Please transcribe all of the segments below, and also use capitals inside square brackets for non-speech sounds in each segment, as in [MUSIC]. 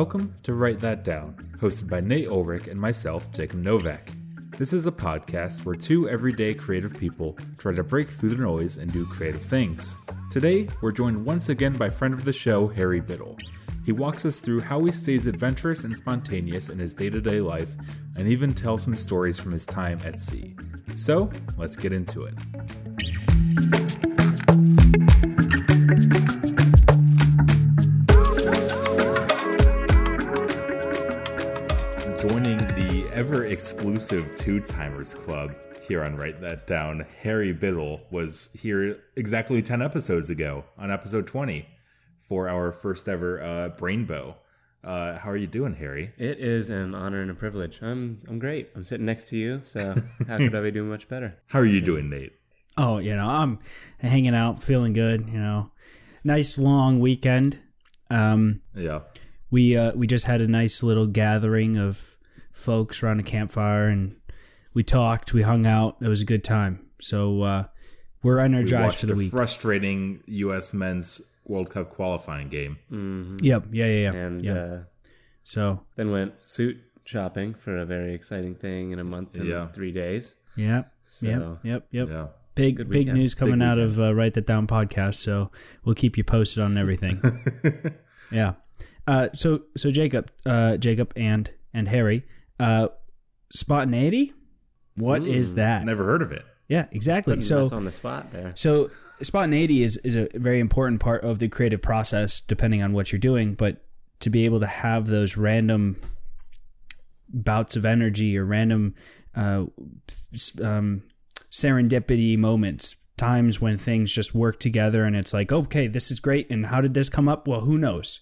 Welcome to Write That Down, hosted by Nate Ulrich and myself, Jacob Novak. This is a podcast where two everyday creative people try to break through the noise and do creative things. Today, we're joined once again by friend of the show, Harry Biddle. He walks us through how he stays adventurous and spontaneous in his day to day life and even tells some stories from his time at sea. So, let's get into it. Exclusive Two Timers Club here on Write That Down, Harry Biddle was here exactly 10 episodes ago on episode 20 for our first ever uh, Brainbow. Uh, how are you doing, Harry? It is an honor and a privilege. I'm I'm great. I'm sitting next to you, so how could I be doing much better? [LAUGHS] How are you doing, Nate? Oh, you know, I'm hanging out, feeling good. You know, nice long weekend. Um, Yeah. we uh, we just had a nice little gathering of folks around a campfire, and we talked, we hung out. It was a good time. So uh, we're energized watched for the a week. frustrating U.S. men's World Cup qualifying game. yep, yeah, yeah, yeah. And yeah. uh, so then went suit shopping for a very exciting thing in a month and Yeah. three days. yep, yep, So- yep, yep. Yeah. Big Good big weekend. news coming Big out of uh, Write That Down podcast. So we'll keep you posted on everything. [LAUGHS] yeah. Uh, so so Jacob, uh, Jacob and and Harry, uh, spontaneity. What is that? Never heard of it. Yeah, exactly. Putting So us on the spot there. so spontaneity is is a very important part of the creative process, depending on what you're doing. But to be able to have those random bouts of energy or random uh, um, serendipity moments, times when things just work together, and it's like, okay, this is great. And how did this come up? Well, who knows?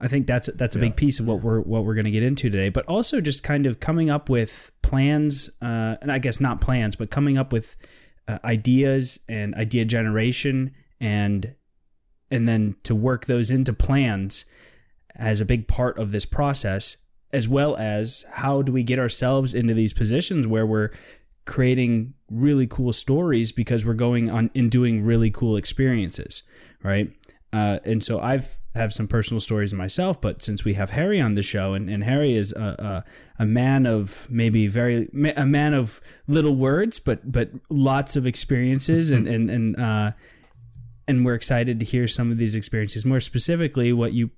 I think that's that's a big piece of what we're what we're going to get into today, but also just kind of coming up with plans, uh, and I guess not plans, but coming up with uh, ideas and idea generation, and and then to work those into plans as a big part of this process, as well as how do we get ourselves into these positions where we're creating really cool stories because we're going on and doing really cool experiences, right? Uh, and so I've have some personal stories myself, but since we have Harry on the show, and, and Harry is a, a, a man of maybe very a man of little words, but but lots of experiences, and and and uh, and we're excited to hear some of these experiences. More specifically, what you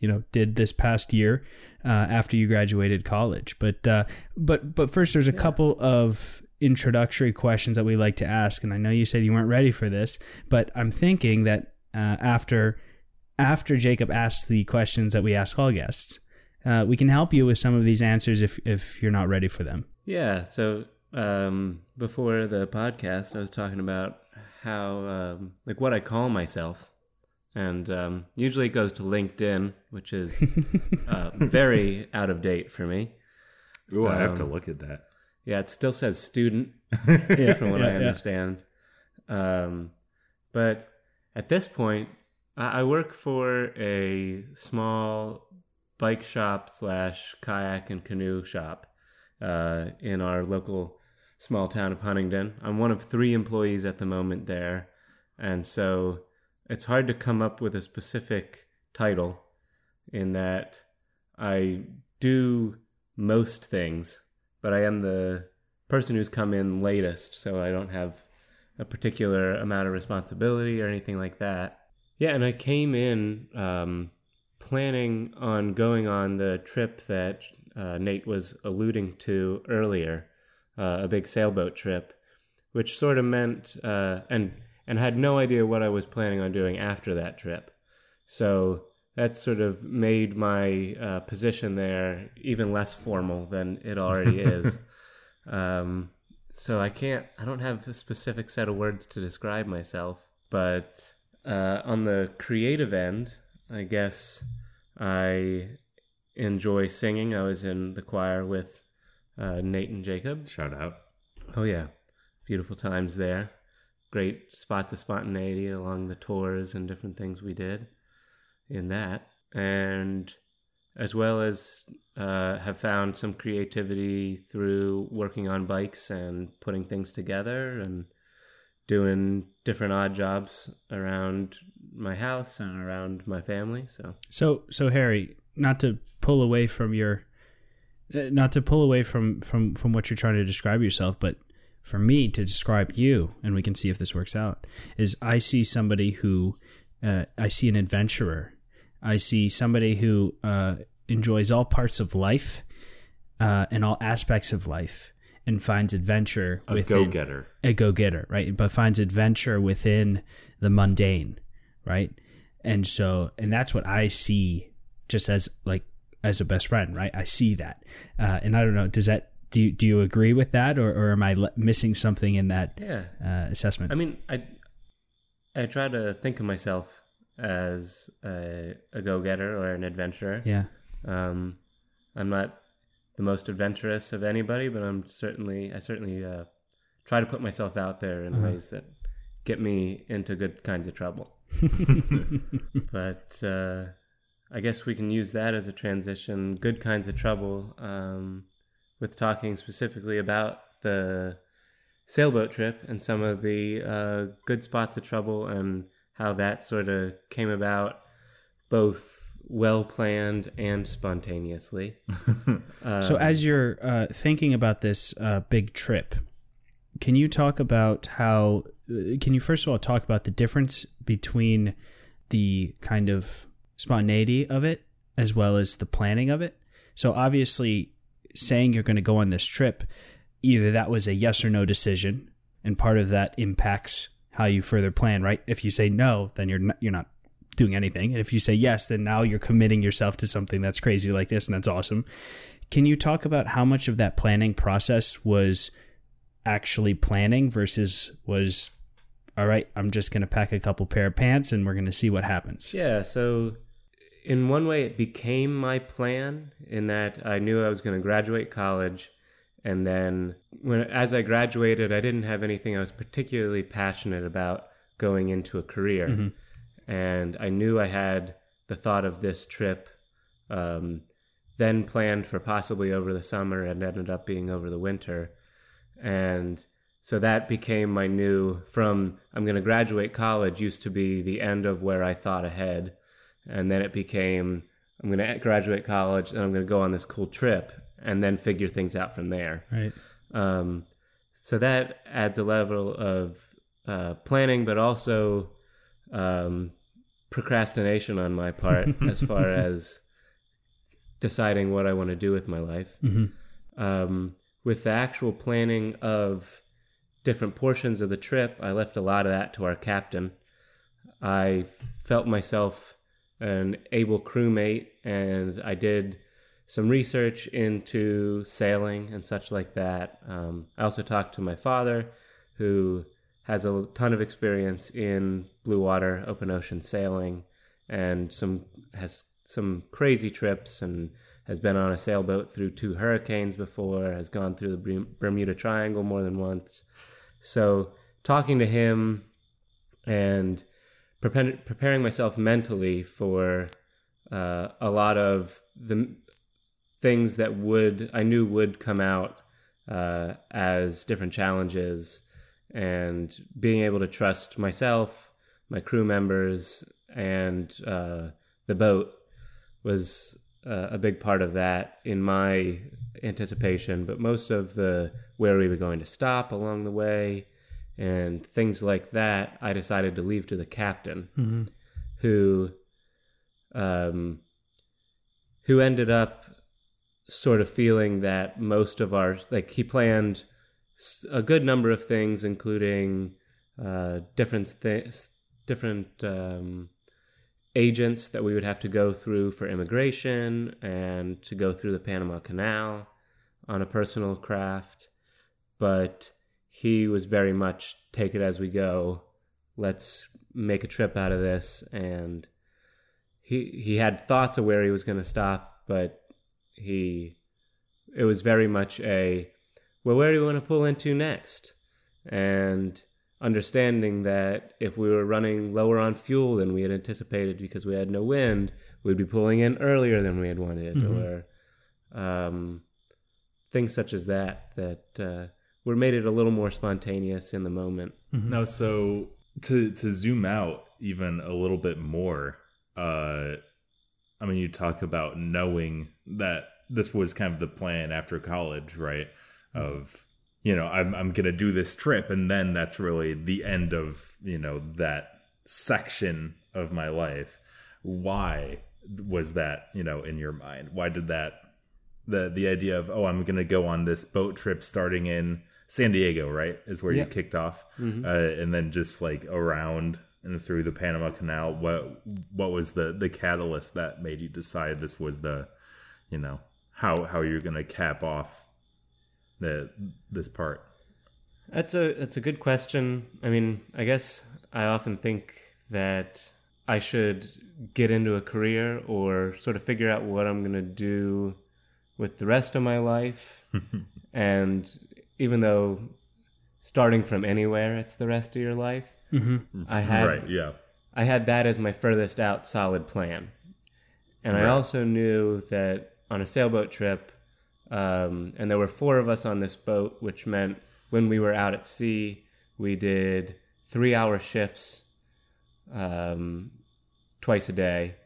you know did this past year uh, after you graduated college. But uh, but but first, there's a couple of introductory questions that we like to ask, and I know you said you weren't ready for this, but I'm thinking that uh, after after Jacob asks the questions that we ask all guests, uh, we can help you with some of these answers if if you're not ready for them. Yeah. So um, before the podcast, I was talking about how um, like what I call myself, and um, usually it goes to LinkedIn, which is [LAUGHS] uh, very out of date for me. Ooh, I have to look at that. Yeah, it still says student, Yeah, [LAUGHS] from what yeah, I yeah. understand. Um, but at this point, I, work for a small bike shop slash kayak and canoe shop uh, in our local small town of Huntingdon. I'm one of three employees at the moment there, and so it's hard to come up with a specific title in that I do most things, but I am the person who's come in latest, so I don't have a particular amount of responsibility or anything like that. Yeah, and I came in um, planning on going on the trip that uh, Nate was alluding to earlier, uh, a big sailboat trip, which sort of meant uh, and and had no idea what I was planning on doing after that trip. So that sort of made my uh, position there even less formal than it already [LAUGHS] is. Um, so I can't, I don't have a specific set of words to describe myself. But uh, on the creative end, I guess I enjoy singing. I was in the choir with uh, Nate and Jacob. Shout out. Oh, yeah. Beautiful times there. Great spots of spontaneity along the tours and different things we did in that. And as well as uh, have found some creativity through working on bikes and putting things together and doing different odd jobs around my house and around my family. So So so Harry, not to pull away from your uh, not to pull away from from from what you're trying to describe yourself, but for me to describe you, and we can see if this works out, is I see somebody who uh, I see an adventurer. I see somebody who uh, enjoys all parts of life uh, and all aspects of life and finds adventure A within go getter. a go getter, right? But finds adventure within the mundane, right? And so, and that's what I see just as like as a best friend, right? I see that, uh, and I don't know. Does that do you, do you agree with that, or, or am I le- missing something in that Yeah. uh, assessment? I mean, I I try to think of myself as a, a go getter or an adventurer. yeah, Um, I'm not the most adventurous of anybody, but I'm certainly I certainly uh, try to put myself out there in ways that get me into good kinds of trouble. [LAUGHS] but uh, I guess we can use that as a transition. Good kinds of trouble um, with talking specifically about the sailboat trip and some of the uh, good spots of trouble and how that sort of came about, both well planned and spontaneously. [LAUGHS] so as you're uh, thinking about this uh, big trip, can you talk about how? uh, Can you first of all talk about the difference between the kind of spontaneity of it as well as the planning of it? So obviously, saying you're going to go on this trip, either that was a yes or no decision, and part of that impacts how you further plan. Right? If you say no, then you're not, you're not doing anything, and if you say yes, then now you're committing yourself to something that's crazy like this, and that's awesome. Can you talk about how much of that planning process was actually planning versus was all right, I'm just going to pack a couple pair of pants and we're going to see what happens. Yeah, so in one way, it became my plan in that I knew I was going to graduate college. And then when as I graduated, I didn't have anything I was particularly passionate about going into a career. Mm-hmm. And I knew I had the thought of this trip um, then planned for possibly over the summer and ended up being over the winter. And so that became my new from I'm going to graduate college used to be the end of where I thought ahead. And then it became I'm going to graduate college and I'm going to go on this cool trip and then figure things out from there. Right. Um, so that adds a level of uh, planning, but also um, procrastination on my part [LAUGHS] as far as deciding what I want to do with my life. Um, with the actual planning of different portions of the trip, I left a lot of that to our captain. I felt myself an able crewmate, and I did some research into sailing and such like that. Um, I also talked to my father, who has a ton of experience in blue water, open ocean sailing, and some has some crazy trips and has been on a sailboat through two hurricanes before, has gone through the Bermuda Triangle more than once. So talking to him and prepar- preparing myself mentally for uh, a lot of the things that would I knew would come out uh, as different challenges, and being able to trust myself, my crew members, and uh, the boat was uh, a big part of that in my anticipation. But most of the where we were going to stop along the way and things like that, I decided to leave to the captain, who um, who ended up sort of feeling that most of our like he planned a good number of things, including uh, different things, different um, agents that we would have to go through for immigration and to go through the Panama Canal on a personal craft, but he was very much take it as we go. Let's make a trip out of this and he he had thoughts of where he was going to stop, but he it was very much a well, where do we want to pull into next? And understanding that if we were running lower on fuel than we had anticipated because we had no wind, we'd be pulling in earlier than we had wanted, or um, things such as that that uh, were made it a little more spontaneous in the moment. Now, so to to zoom out even a little bit more, uh, I mean, you talk about knowing that this was kind of the plan after college, right? Of you know, I'm I'm gonna do this trip, and then that's really the end of you know that section of my life. Why was that you know in your mind? Why did that the the idea of oh I'm gonna go on this boat trip starting in San Diego, right, is where Yeah. you kicked off, uh, and then just like around and through the Panama Canal. What what was the the catalyst that made you decide this was the, you know, how how you're gonna cap off the this part? That's a that's a good question. I mean, I guess I often think that I should get into a career or sort of figure out what I'm going to do with the rest of my life. [LAUGHS] and even though starting from anywhere, it's the rest of your life. Mm-hmm. I had right? Yeah. I had that as my furthest out solid plan. And I also knew that on a sailboat trip, um, and there were four of us on this boat, which meant when we were out at sea, we did three hour shifts um, twice a day.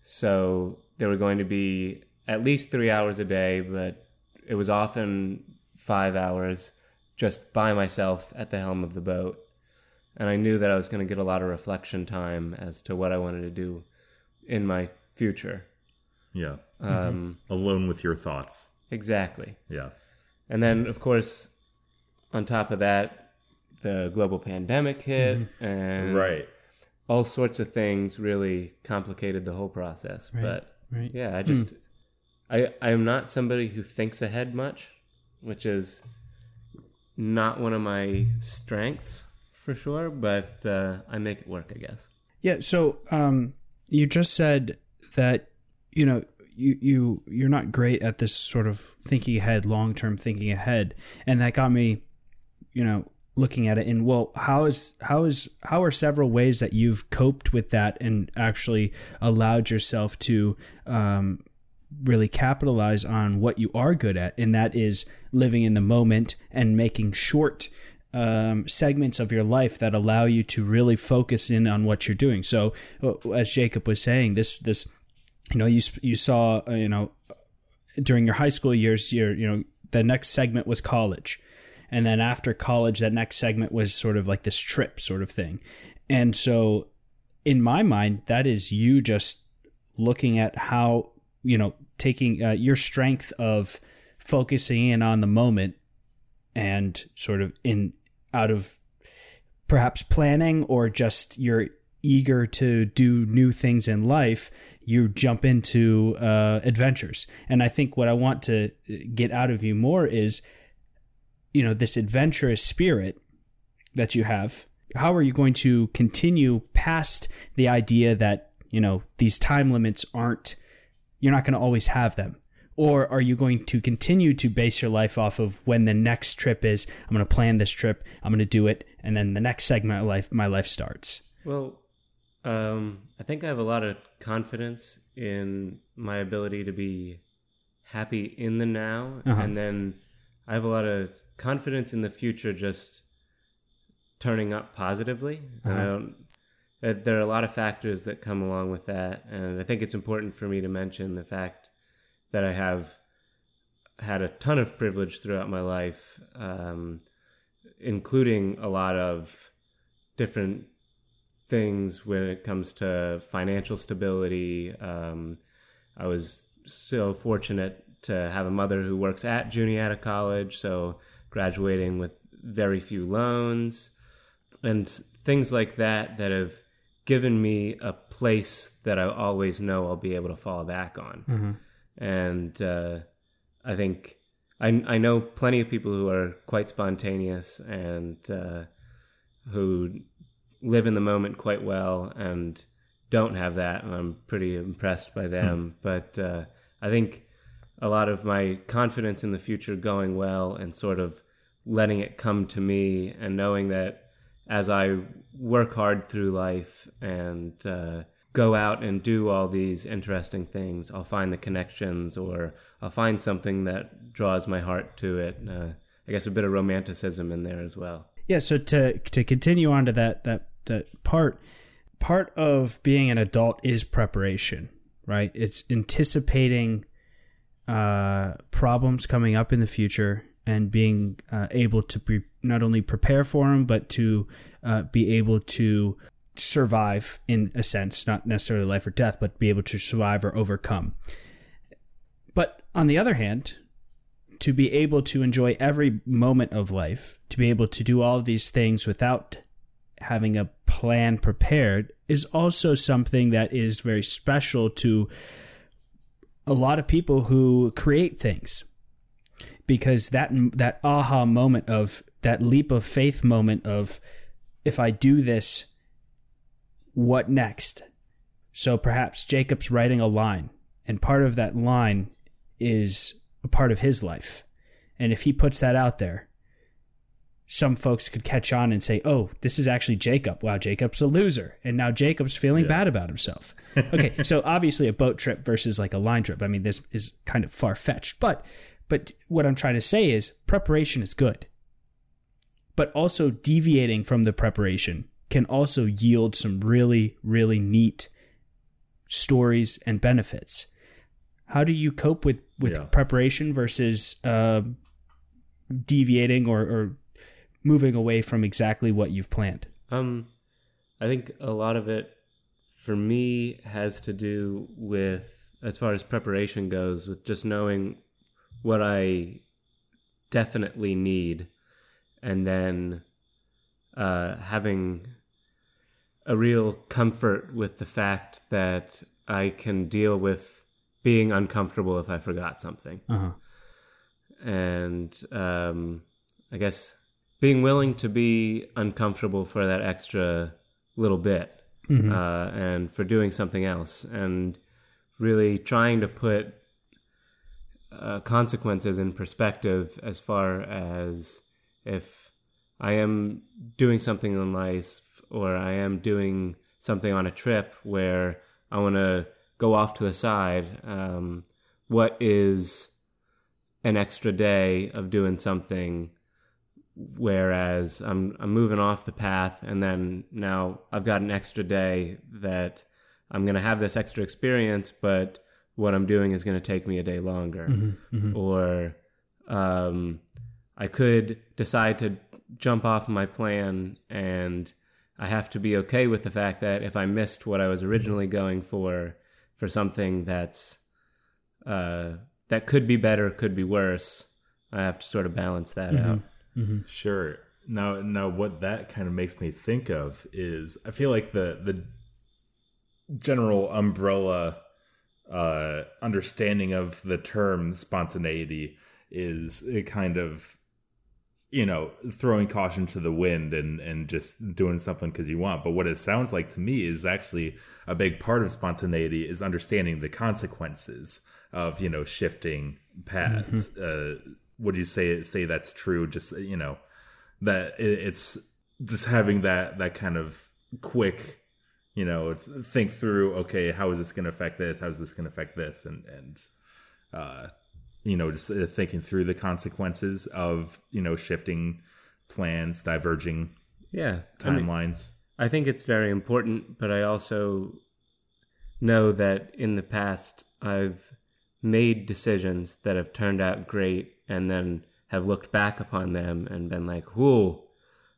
So there were going to be at least three hours a day, but it was often five hours just by myself at the helm of the boat and I knew that I was going to get a lot of reflection time as to what I wanted to do in my future. Yeah. Um, Alone with your thoughts. Exactly. Yeah. And then, of course, on top of that, the global pandemic hit, and Right. all sorts of things really complicated the whole process. But right. yeah, I just I I am not somebody who thinks ahead much, which is not one of my strengths for sure. But uh, I make it work, I guess. Yeah. So um, you just said that you know you you you're not great at this sort of thinking ahead, long term thinking ahead, and that got me, you know, looking at it. And well, how is how is how are several ways that you've coped with that and actually allowed yourself to um, really capitalize on what you are good at, and that is living in the moment and making short um, segments of your life that allow you to really focus in on what you're doing. So, uh, as Jacob was saying, this this you know you you saw uh, you know during your high school years, your you know the next segment was college, and then after college, that next segment was sort of like this trip sort of thing, and so in my mind, that is you just looking at how you know taking uh, your strength of focusing in on the moment and sort of in out of perhaps planning or just you're eager to do new things in life you jump into uh, adventures. And i think what i want to get out of you more is you know this adventurous spirit that you have. How are you going to continue past the idea that you know these time limits aren't you're not going to always have them? Or are you going to continue to base your life off of when the next trip is i'm going to plan this trip i'm going to do it and then the next segment of life my life starts Well, um, I think I have a lot of confidence in my ability to be happy in the now, Uh-huh. and then I have a lot of confidence in the future just turning up positively. And I don't. that There are a lot of factors that come along with that, and I think it's important for me to mention the fact that I have had a ton of privilege throughout my life, um, including a lot of different things when it comes to financial stability. Um, I was so fortunate to have a mother who works at Juniata College, so graduating with very few loans and things like that that have given me a place that I always know I'll be able to fall back on. And uh, I think I, I know plenty of people who are quite spontaneous and uh, who live in the moment quite well and don't have that, and I'm pretty impressed by them. but uh, I think a lot of my confidence in the future going well and sort of letting it come to me and knowing that as I work hard through life and uh, go out and do all these interesting things, I'll find the connections or I'll find something that draws my heart to it. Uh, I guess a bit of romanticism in there as well. yeah so to to continue on to that that that part part of being an adult is preparation right? It's anticipating uh, problems coming up in the future and being uh, able to pre- not only prepare for them, but to uh, be able to survive in a sense, not necessarily life or death, but be able to survive or overcome. But on the other hand, to be able to enjoy every moment of life, to be able to do all of these things without having a plan prepared is also something that is very special to a lot of people who create things. Because that that aha moment of that leap of faith moment of if I do this what next? So perhaps Jacob's writing a line and part of that line is a part of his life. And if he puts that out there some folks could catch on and say, "Oh, this is actually Jacob. Wow, Jacob's a loser." And now Jacob's feeling yeah. bad about himself. Okay, [LAUGHS] so obviously a boat trip versus like a line trip. I mean, this is kind of far-fetched, but but what I'm trying to say is preparation is good. But also deviating from the preparation can also yield some really really neat stories and benefits. How do you cope with with yeah. preparation versus uh, deviating or, or moving away from exactly what you've planned? Um, I think a lot of it for me has to do with, as far as preparation goes, with just knowing what I definitely need and then uh, having a real comfort with the fact that I can deal with being uncomfortable if I forgot something. Uh-huh. And um, I guess being willing to be uncomfortable for that extra little bit mm-hmm. uh, and for doing something else and really trying to put uh, consequences in perspective as far as if I am doing something in life or I am doing something on a trip where I want to go off to the side, um, what is an extra day of doing something whereas I'm I'm moving off the path and then now I've got an extra day that I'm going to have this extra experience but what I'm doing is going to take me a day longer mm-hmm, mm-hmm. or um, I could decide to jump off my plan and I have to be okay with the fact that if I missed what I was originally going for for something that's uh, that could be better could be worse I have to sort of balance that mm-hmm. out Mm-hmm. Sure. Now, now, what that kind of makes me think of is I feel like the the general umbrella uh, understanding of the term spontaneity is a kind of you know throwing caution to the wind and and just doing something because you want but what it sounds like to me is actually a big part of spontaneity is understanding the consequences of you know shifting paths mm-hmm. uh, would you say say that's true? Just you know that it's just having that that kind of quick you know think through okay how is this going to affect this? How's this going to affect this? And and uh you know just uh, thinking through the consequences of you know shifting plans diverging yeah timelines I, mean, I think it's very important but i also know that in the past i've made decisions that have turned out great and then have looked back upon them and been like, whoa,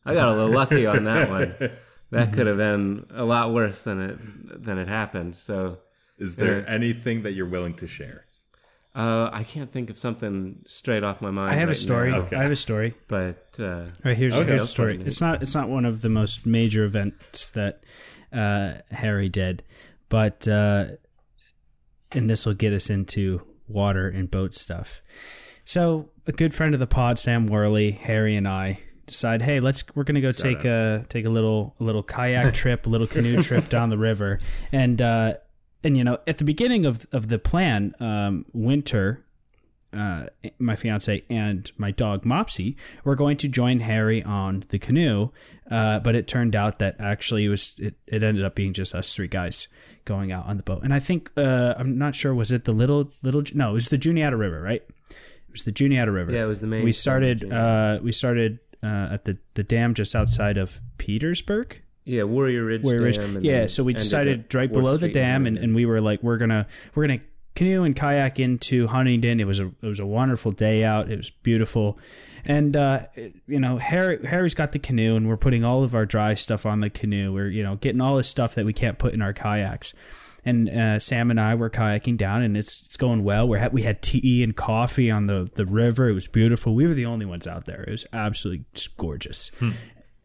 I got a little lucky on that [LAUGHS] one. That could have been a lot worse than it than it happened. So, is there uh, anything that you're willing to share? Uh, I can't think of something straight off my mind. I have right a story. Okay. I have a story. But uh, all right, here's, okay, here's a story. It's not it's not one of the most major events that uh, Harry did, but uh, and this will get us into water and boat stuff. So a good friend of the pod, Sam Worley, Harry, and I decide, hey, let's we're gonna go Shout take out. a take a little a little kayak [LAUGHS] trip, a little canoe trip down the river, and uh, and you know at the beginning of of the plan, um, Winter. Uh, my fiance and my dog Mopsy were going to join Harry on the canoe, uh, but it turned out that actually it was it, it ended up being just us three guys going out on the boat. And I think uh, I'm not sure was it the little little no it was the Juniata River right was the Juniata River. Yeah, it was the main. We started. Uh, we started uh, at the the dam just outside of Petersburg. Yeah, Warrior Ridge Warrior Ridge. Dam. Yeah, so we decided right 4th below the dam, and, and we were like, we're gonna we're gonna canoe and kayak into Huntingdon. It was a it was a wonderful day out. It was beautiful, and uh, you know Harry Harry's got the canoe, and we're putting all of our dry stuff on the canoe. We're you know getting all this stuff that we can't put in our kayaks. And uh, Sam and I were kayaking down, and it's it's going well. We had we had tea and coffee on the the river. It was beautiful. We were the only ones out there. It was absolutely gorgeous.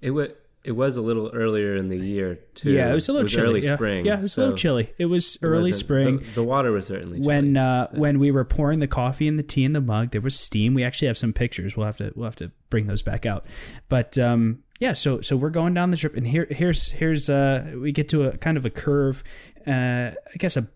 it was it was a little earlier in the year too. Yeah, it was a little chilly. early yeah. spring. Yeah, it was so a little chilly. It was it early wasn't- spring. The, the water was certainly when chilly. uh, when we were pouring the coffee and the tea in the mug, there was steam. We actually have some pictures. We'll have to we'll have to bring those back out. But um, yeah, so so we're going down the trip, and here here's here's uh, we get to a kind of a curve, uh, I guess a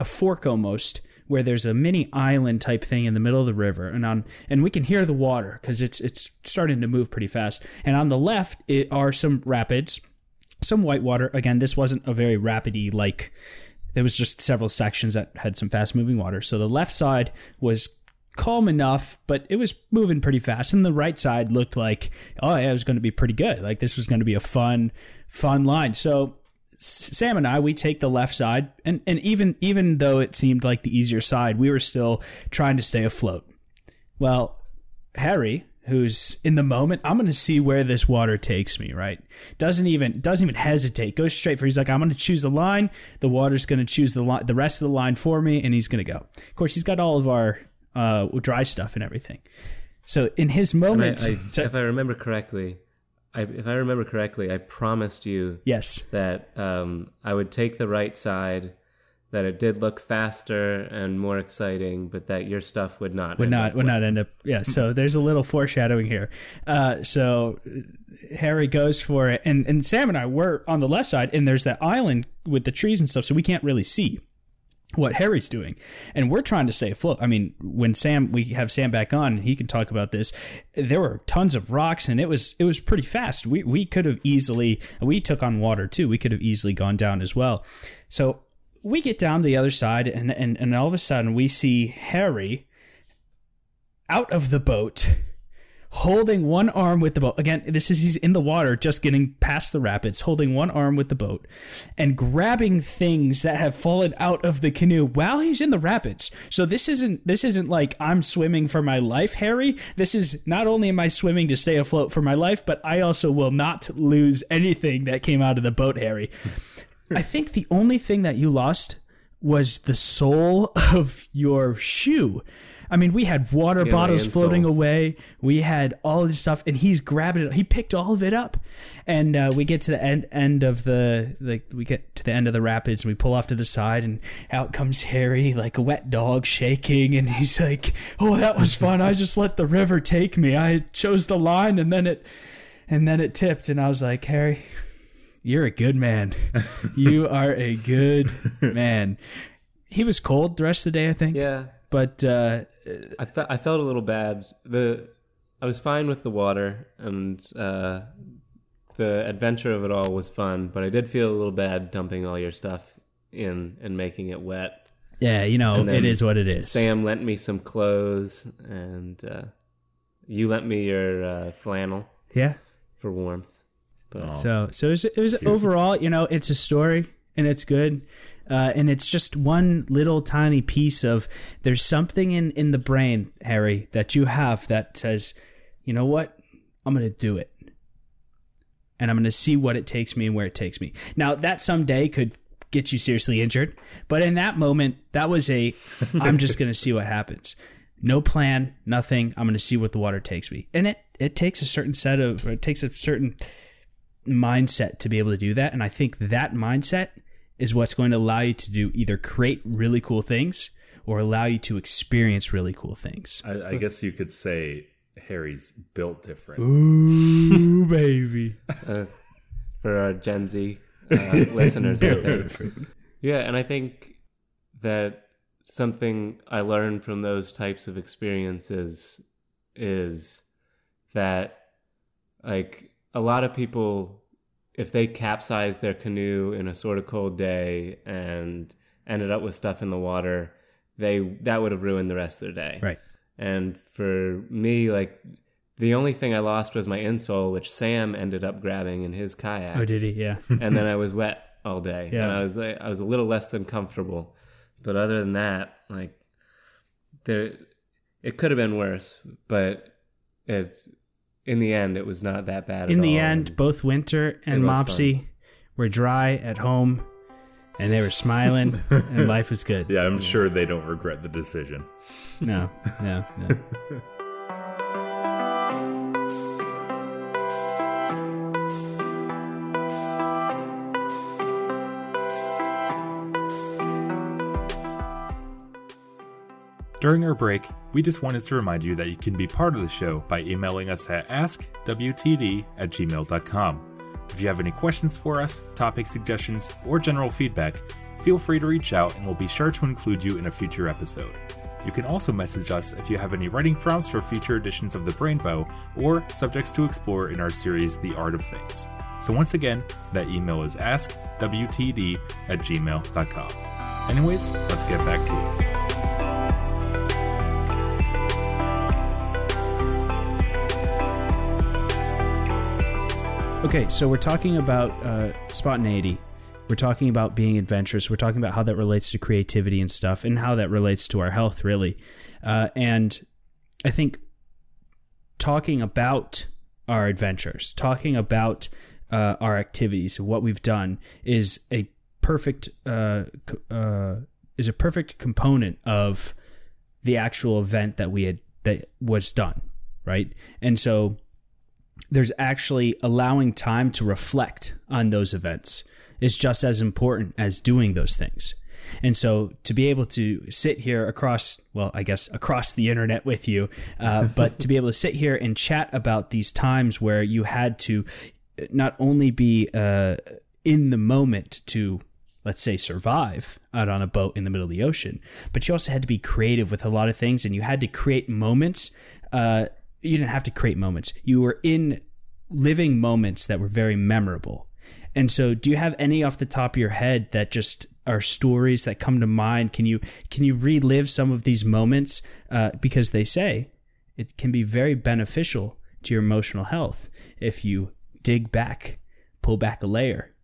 a fork almost. Where there's a mini island type thing in the middle of the river, and on and we can hear the water because it's it's starting to move pretty fast. And on the left it are some rapids, some white water. Again, this wasn't a very rapidy like there was just several sections that had some fast moving water. So the left side was calm enough, but it was moving pretty fast. And the right side looked like, oh yeah, it was going to be pretty good. Like this was going to be a fun, fun line. So Sam and I, we take the left side, and and even even though it seemed like the easier side, we were still trying to stay afloat. Well, Harry, who's in the moment, I'm going to see where this water takes me, right? Doesn't even doesn't even hesitate. Goes straight for. He's like, I'm going to choose a line. The water's going to choose the line, the rest of the line for me, and he's going to go. Of course, he's got all of our uh, dry stuff and everything. So in his And I, moment, I, so- if I remember correctly, I, if I remember correctly, I promised you yes, that um, I would take the right side. That it did look faster and more exciting, but that your stuff would not. would end not up would with- not end up yeah so [LAUGHS] there's a little foreshadowing here uh, so harry goes for it and and sam and i were on the left side and there's that island with the trees and stuff so we can't really see what harry's doing. And we're trying to stay afloat i mean when sam we have sam back on he can talk about this. There were tons of rocks and it was it was pretty fast. We we could have easily we took on water too. We could have easily gone down as well. So we get down to the other side and and, and all of a sudden we see harry out of the boat, holding one arm with the boat. Again, this is he's in the water, just getting past the rapids, holding one arm with the boat, and grabbing things that have fallen out of the canoe while he's in the rapids. So this isn't this isn't like I'm swimming for my life, Harry. This is not only am I swimming to stay afloat for my life, but I also will not lose anything that came out of the boat, Harry. I think the only thing that you lost was the sole of your shoe. I mean, we had water bottles floating away. We had all this stuff, and he's grabbing it. He picked all of it up, and uh, we get to the end end of the like we get to the end of the rapids, and we pull off to the side, and out comes Harry like a wet dog, shaking, and he's like, "Oh, that was fun. I just let the river take me. I chose the line, and then it, and then it tipped, and I was like, Harry." You're a good man. You [LAUGHS] are a good man. He was cold the rest of the day, I think. Yeah, But uh, I fe- I felt a little bad. The I was fine with the water and uh, the adventure of it all was fun, but I did feel a little bad dumping all your stuff in and making it wet. yeah, you know, it is what it is. Sam lent me some clothes, and uh, you lent me your uh, flannel Yeah. for warmth. But So so it was, it was [LAUGHS] overall, you know, it's a story and it's good. Uh, and it's just one little tiny piece of there's something in in the brain, Harry, that you have that says, you know what, I'm gonna do it, and I'm gonna see what it takes me and where it takes me. Now that someday could get you seriously injured, but in that moment, that was a I'm just gonna see what happens. No plan, nothing. I'm gonna see what the water takes me, and it it takes a certain set of it takes a certain mindset to be able to do that. And I think that mindset is what's going to allow you to do either create really cool things or allow you to experience really cool things. I, I guess you could say Harry's built different. Ooh, [LAUGHS] baby. for our Gen Z uh, [LAUGHS] listeners out there. Yeah, and I think that something I learned from those types of experiences is that like a lot of people if they capsized their canoe in a sort of cold day and ended up with stuff in the water, they that would have ruined the rest of their day. Right. And for me, like the only thing I lost was my insole, which Sam ended up grabbing in his kayak. Oh, did he? Yeah. [LAUGHS] and then I was wet all day. Yeah. And I was like, I was a little less than comfortable. But other than that, like there it could have been worse, but it in the end it was not that bad In at the all. end, both Winter and It was Mopsy were dry at home, and they were smiling, and [LAUGHS] life was good. Yeah, I'm sure they don't regret the decision. No, no, no. [LAUGHS] During our break, we just wanted to remind you that you can be part of the show by emailing us at askwtd at gmail.com. If you have any questions for us, topic suggestions, or general feedback, feel free to reach out and we'll be sure to include you in a future episode. You can also message us if you have any writing prompts for future editions of the Brainbow or subjects to explore in our series The Art of Things. So once again, that email is askwtd at gmail.com. Anyways, let's get back to it. Okay, so we're talking about uh, spontaneity. We're talking about being adventurous. We're talking about how that relates to creativity and stuff, and how that relates to our health, really. Uh, and I think talking about our adventures, talking about uh, our activities, what we've done, is a perfect uh, uh, is a perfect component of the actual event that we had that was done, right? And so there's actually allowing time to reflect on those events is just as important as doing those things. And so to be able to sit here across, well, I guess across the internet with you, uh, [LAUGHS] but to be able to sit here and chat about these times where you had to not only be uh, in the moment to, let's say, survive out on a boat in the middle of the ocean, but you also had to be creative with a lot of things and you had to create moments. Uh, you didn't have to create moments. You were in living moments that were very memorable. And so, do you have any off the top of your head that just are stories that come to mind? Can you can you relive some of these moments? Uh, because they say it can be very beneficial to your emotional health if you dig back, pull back a layer,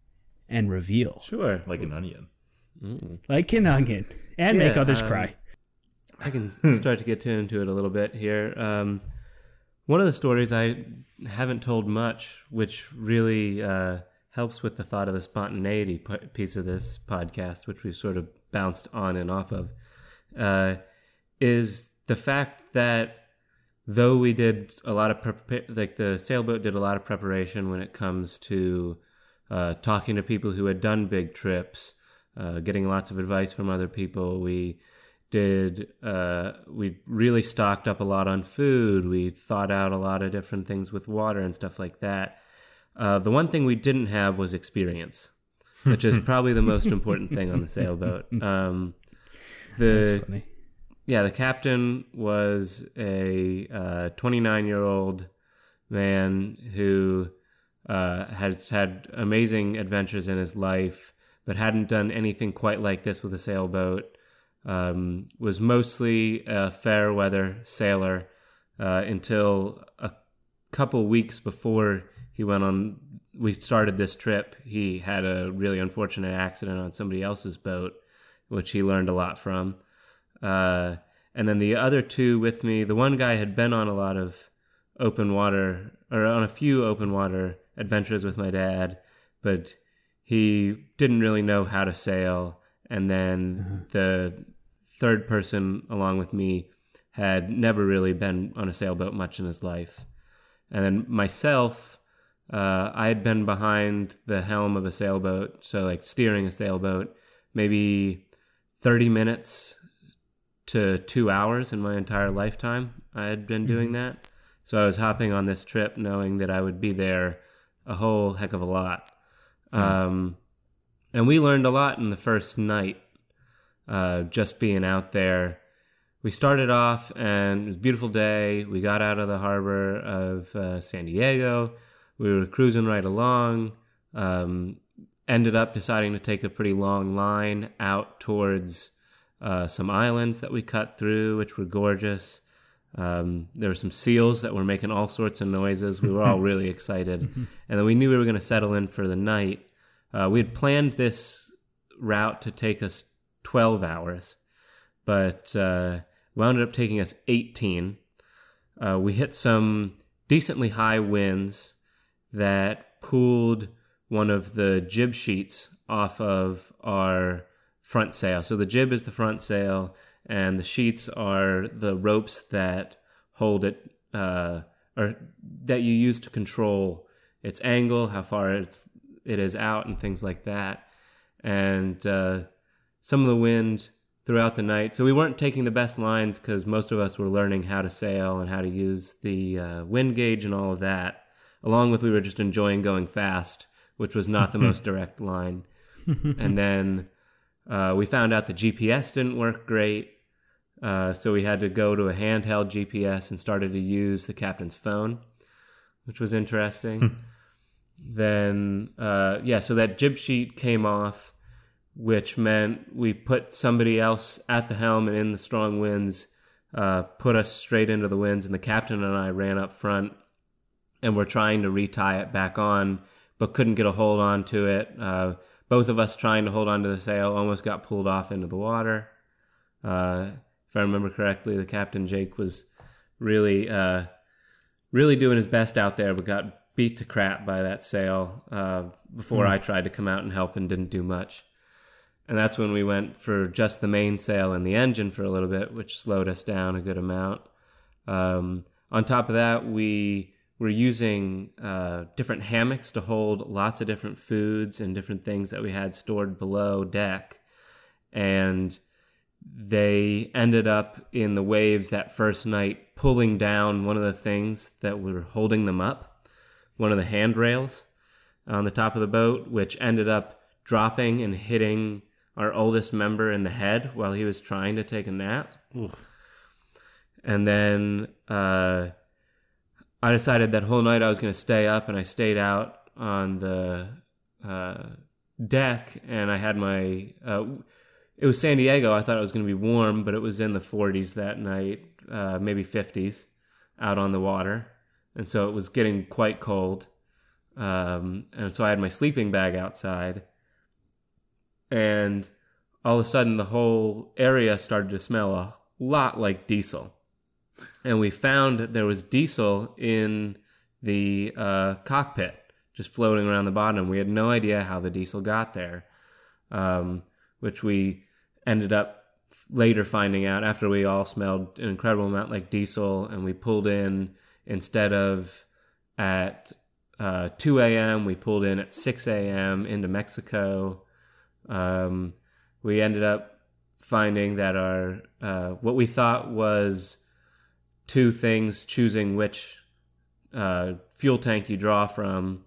and reveal Sure. Like an onion. like an onion and make others um, cry. I can start to get into it a little bit here. Um, one of the stories I haven't told much, which really uh, helps with the thought of the spontaneity piece of this podcast, which we sort of bounced on and off of, uh, is the fact that though we did a lot of like the sailboat did a lot of preparation when it comes to uh, talking to people who had done big trips, uh, getting lots of advice from other people. We did uh, we really stocked up a lot on food. We thought out a lot of different things with water and stuff like that. Uh, the one thing we didn't have was experience, which is [LAUGHS] probably the most important thing on the sailboat. [LAUGHS] Um, the yeah, the captain was a 29 year old man who uh, has had amazing adventures in his life, but hadn't done anything quite like this with a sailboat. Um, was mostly a fair weather sailor uh, until a couple weeks before he went on. We started this trip. He had a really unfortunate accident on somebody else's boat, which he learned a lot from. Uh, and then the other two with me, the one guy had been on a lot of open water or on a few open water adventures with my dad, but he didn't really know how to sail. And then the third person along with me had never really been on a sailboat much in his life. And then myself, uh, I had been behind the helm of a sailboat, so like steering a sailboat, maybe 30 minutes to two hours in my entire lifetime. I had been doing that. So I was hopping on this trip knowing that I would be there a whole heck of a lot. Um, and we learned a lot in the first night, uh, just being out there. We started off and it was a beautiful day. We got out of the harbor of uh, San Diego. We were cruising right along. Um, ended up deciding to take a pretty long line out towards uh, some islands that we cut through, which were gorgeous. Um, there were some seals that were making all sorts of noises. We were all [LAUGHS] really excited. And then we knew we were going to settle in for the night. Uh, we had planned this route to take us 12 hours, but uh, wound up taking us 18. Uh, we hit some decently high winds that pulled one of the jib sheets off of our front sail. So the jib is the front sail, and the sheets are the ropes that hold it, uh, or that you use to control its angle, how far it's it is out, and things like that. And uh, some of the wind throughout the night. So we weren't taking the best lines because most of us were learning how to sail and how to use the uh, wind gauge and all of that. Along with we were just enjoying going fast, which was not the [LAUGHS] most direct line. and then uh, we found out the GPS didn't work great. Uh, so we had to go to a handheld GPS and started to use the captain's phone, which was interesting. [LAUGHS] then, uh, yeah, so that jib sheet came off which meant we put somebody else at the helm and in the strong winds, uh, put us straight into the winds, and the captain and I ran up front and were trying to retie it back on, but couldn't get a hold on to it. Uh, both of us trying to hold on to the sail almost got pulled off into the water. Uh, if I remember correctly, the captain Jake was really, uh, really doing his best out there, but got beat to crap by that sail uh, before mm. I tried to come out and help and didn't do much. And that's when we went for just the mainsail and the engine for a little bit, which slowed us down a good amount. Um, on top of that, we were using uh, different hammocks to hold lots of different foods and different things that we had stored below deck. And they ended up in the waves that first night pulling down one of the things that were holding them up, one of the handrails on the top of the boat, which ended up dropping and hitting our oldest member in the head while he was trying to take a nap. And then uh, I decided that whole night I was going to stay up, and I stayed out on the uh, deck, and I had my. Uh, it was San Diego. I thought it was going to be warm, but it was in the 40s that night, uh, maybe 50s, out on the water, and so it was getting quite cold. Um, and so I had my sleeping bag outside and all of a sudden the whole area started to smell a lot like diesel. And we found that there was diesel in the uh, cockpit, just floating around the bottom. We had no idea how the diesel got there, um, which we ended up later finding out after we all smelled an incredible amount like diesel, and we pulled in instead of at uh, 2 a.m., we pulled in at 6 a.m. into Mexico um, we ended up finding that our uh, what we thought was two things, choosing which uh, fuel tank you draw from,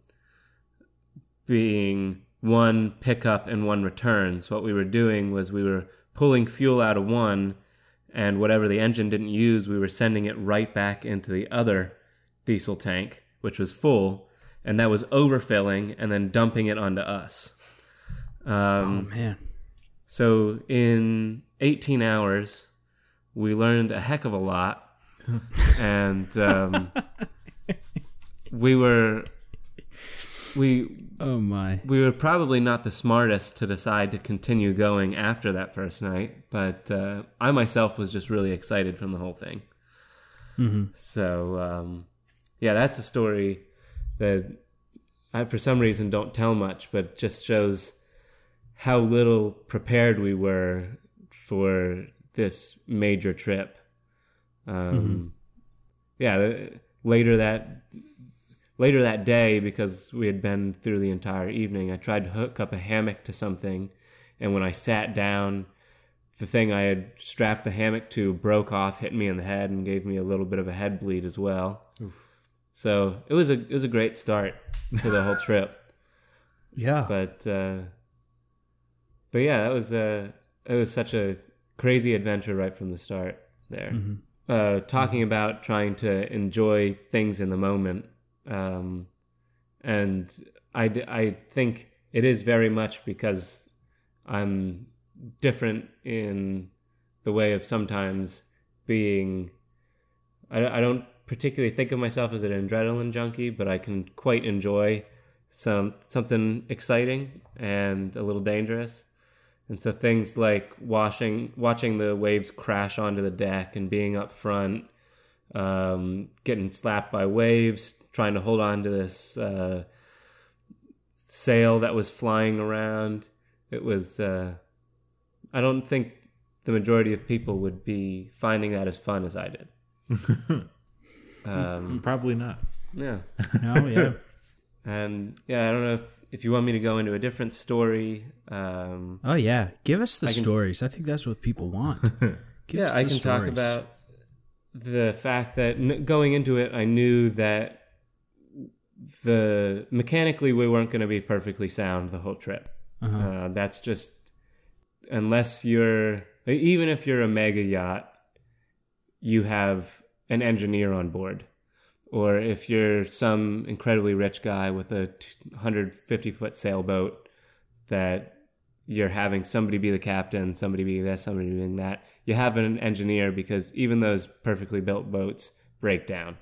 being one pickup and one return. So what we were doing was we were pulling fuel out of one, and whatever the engine didn't use, we were sending it right back into the other diesel tank, which was full, and that was overfilling and then dumping it onto us. Um, oh man! So in 18 hours, we learned a heck of a lot, [LAUGHS] and um, we were we oh my we were probably not the smartest to decide to continue going after that first night, but uh, I myself was just really excited from the whole thing. Mm-hmm. So um, yeah, that's a story that I, for some reason, don't tell much, but just shows how little prepared we were for this major trip. Um, mm-hmm. Yeah, later that later that day, because we had been through the entire evening, I tried to hook up a hammock to something, and when I sat down, the thing I had strapped the hammock to broke off, hit me in the head, and gave me a little bit of a head bleed as well. Oof. So it was a it was a great start to the whole trip. [LAUGHS] Yeah, but. Uh, but yeah, that was a it was such a crazy adventure right from the start there. Mm-hmm. Uh, talking mm-hmm. about trying to enjoy things in the moment, um, and I I think it is very much because I'm different in the way of sometimes being I, I don't particularly think of myself as an adrenaline junkie, but I can quite enjoy some something exciting and a little dangerous. And so things like washing, watching the waves crash onto the deck and being up front, um, getting slapped by waves, trying to hold on to this uh, sail that was flying around. It was. Uh, I don't think the majority of people would be finding that as fun as I did. [LAUGHS] um, Probably not. yeah. [LAUGHS] oh yeah. And yeah, I don't know if, if you want me to go into a different story. Um, Oh yeah. Give us the I can- stories. I think that's what people want. [LAUGHS] Give yeah, us I the can talk about the fact that n- going into it, I knew that the mechanically we weren't going to be perfectly sound the whole trip. Uh-huh. Uh, that's just unless you're even if you're a mega yacht, you have an engineer on board, or if you're some incredibly rich guy with a 150 foot sailboat that you're having somebody be the captain, somebody be this, somebody doing that. You have an engineer because even those perfectly built boats break down.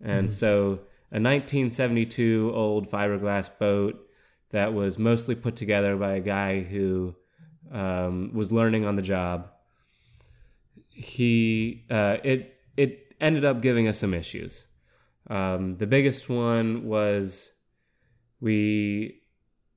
And so a 1972 old fiberglass boat that was mostly put together by a guy who um, was learning on the job. He uh, it it ended up giving us some issues. Um, the biggest one was we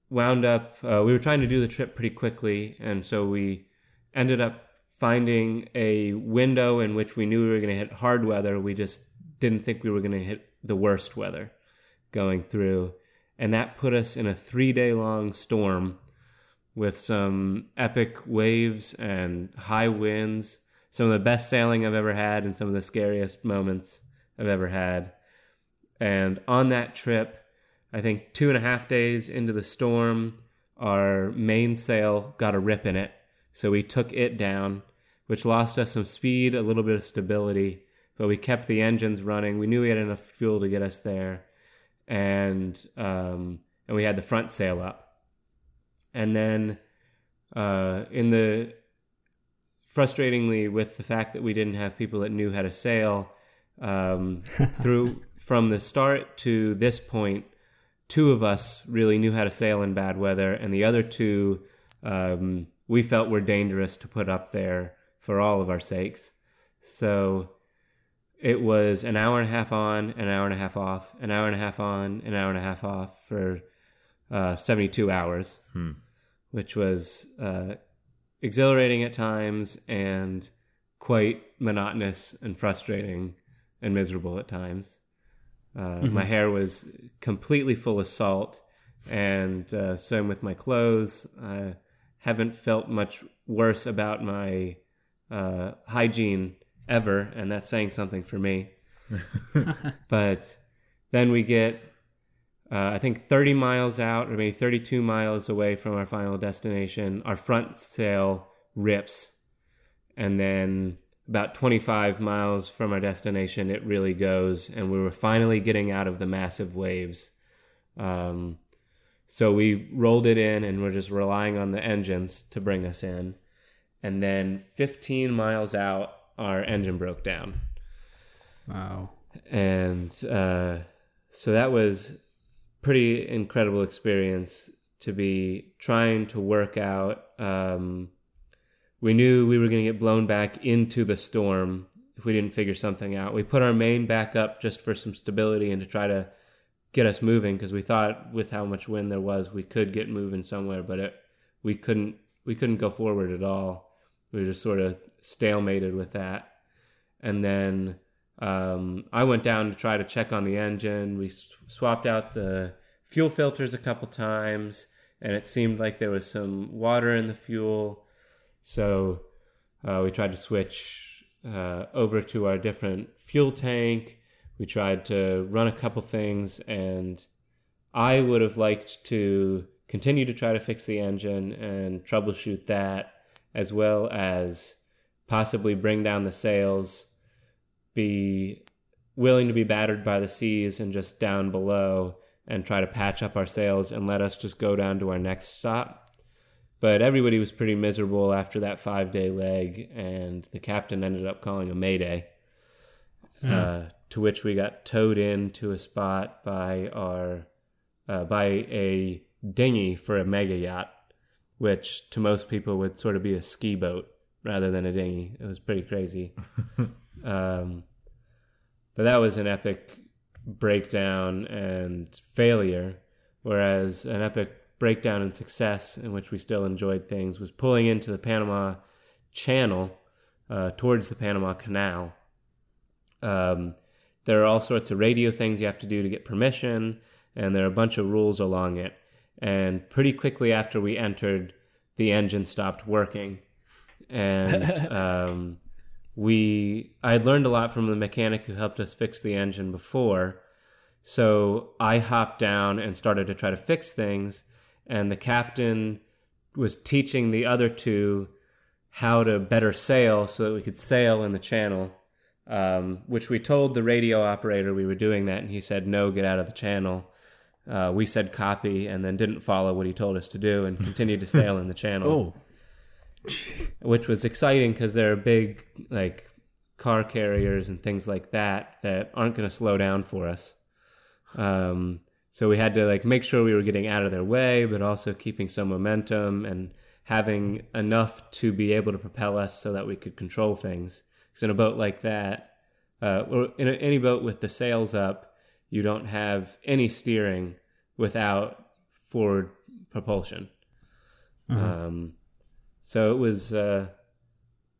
wound up uh, we were trying to do the trip pretty quickly and so we ended up finding a window in which we knew we were going to hit hard weather. We just didn't think we were going to hit the worst weather going through. And that put us in a three day long storm with some epic waves and high winds some of the best sailing i've ever had and some of the scariest moments i've ever had. And on that trip I think two and a half days into the storm, our mainsail got a rip in it. So we took it down, which lost us some speed, a little bit of stability, but we kept the engines running. We knew we had enough fuel to get us there. And, um, and we had the front sail up. And then, uh, in the, frustratingly, with the fact that we didn't have people that knew how to sail, um, [LAUGHS] through from the start to this point, two of us really knew how to sail in bad weather, and the other two um, we felt were dangerous to put up there for all of our sakes. So it was an hour and a half on, an hour and a half off, an hour and a half on, an hour and a half off for uh, 72 hours, which was uh, exhilarating at times and quite monotonous and frustrating and miserable at times. Uh, My hair was completely full of salt, and uh, same with my clothes. I haven't felt much worse about my uh, hygiene ever, and that's saying something for me. [LAUGHS] but then we get, uh, I think, 30 miles out, or maybe 32 miles away from our final destination. Our front sail rips, and then about 25 miles from our destination, it really goes, and we were finally getting out of the massive waves. Um, so we rolled it in, and we're just relying on the engines to bring us in. And then 15 miles out, our engine broke down Wow. and uh, so that was pretty incredible experience to be trying to work out um, we knew we were going to get blown back into the storm if we didn't figure something out we put our main back up just for some stability and to try to get us moving because we thought with how much wind there was we could get moving somewhere but it, we couldn't we couldn't go forward at all we were just sort of stalemated with that and then um, I went down to try to check on the engine. We swapped out the fuel filters a couple times, and it seemed like there was some water in the fuel. So uh, we tried to switch uh, over to our different fuel tank. We tried to run a couple things, and I would have liked to continue to try to fix the engine and troubleshoot that, as well as possibly bring down the sails be willing to be battered by the seas and just down below and try to patch up our sails and let us just go down to our next stop. But everybody was pretty miserable after that five day leg, and the captain ended up calling a mayday. uh, to which we got towed in to a spot by our uh, by a dinghy for a mega yacht, which to most people would sort of be a ski boat rather than a dinghy. It was pretty crazy. [LAUGHS] um, but that was an epic breakdown and failure, whereas an epic breakdown and success in which we still enjoyed things was pulling into the Panama Channel uh, towards the Panama Canal. Um, there are all sorts of radio things you have to do to get permission, and there are a bunch of rules along it. And pretty quickly after we entered, the engine stopped working, and [LAUGHS] um, we I had learned a lot from the mechanic who helped us fix the engine before. So I hopped down and started to try to fix things, and the captain was teaching the other two how to better sail so that we could sail in the channel. Um, which we told the radio operator we were doing that, and he said, No, get out of the channel. Uh, we said copy and then didn't follow what he told us to do and continued to sail in the channel. [LAUGHS] Oh, Which was exciting because there are big, like, car carriers and things like that that aren't going to slow down for us. Um, so we had to, like, make sure we were getting out of their way, but also keeping some momentum and having enough to be able to propel us so that we could control things. Because in a boat like that, uh, or in a, any boat with the sails up, you don't have any steering without forward propulsion. Um, so it was uh,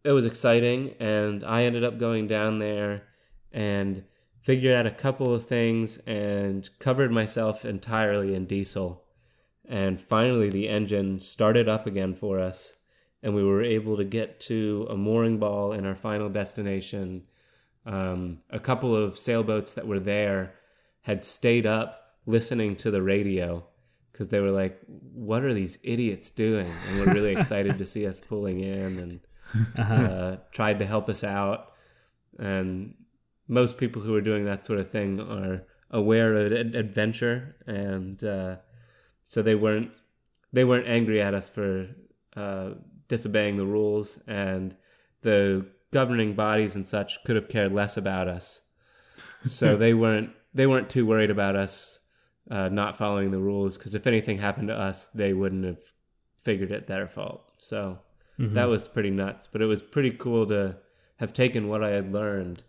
it was exciting, and I ended up going down there and figured out a couple of things and covered myself entirely in diesel. And finally, the engine started up again for us, and we were able to get to a mooring ball in our final destination. Um, a couple of sailboats that were there had stayed up listening to the radio because they were like, "What are these idiots doing?" And were really [LAUGHS] excited to see us pulling in and uh, tried to help us out. And most people who are doing that sort of thing are aware of ad- adventure, and uh, so they weren't they weren't angry at us for uh, disobeying the rules, and the governing bodies and such could have cared less about us. So [LAUGHS] they weren't they weren't too worried about us uh, not following the rules because if anything happened to us, they wouldn't have figured it their fault. So that was pretty nuts. But it was pretty cool to have taken what I had learned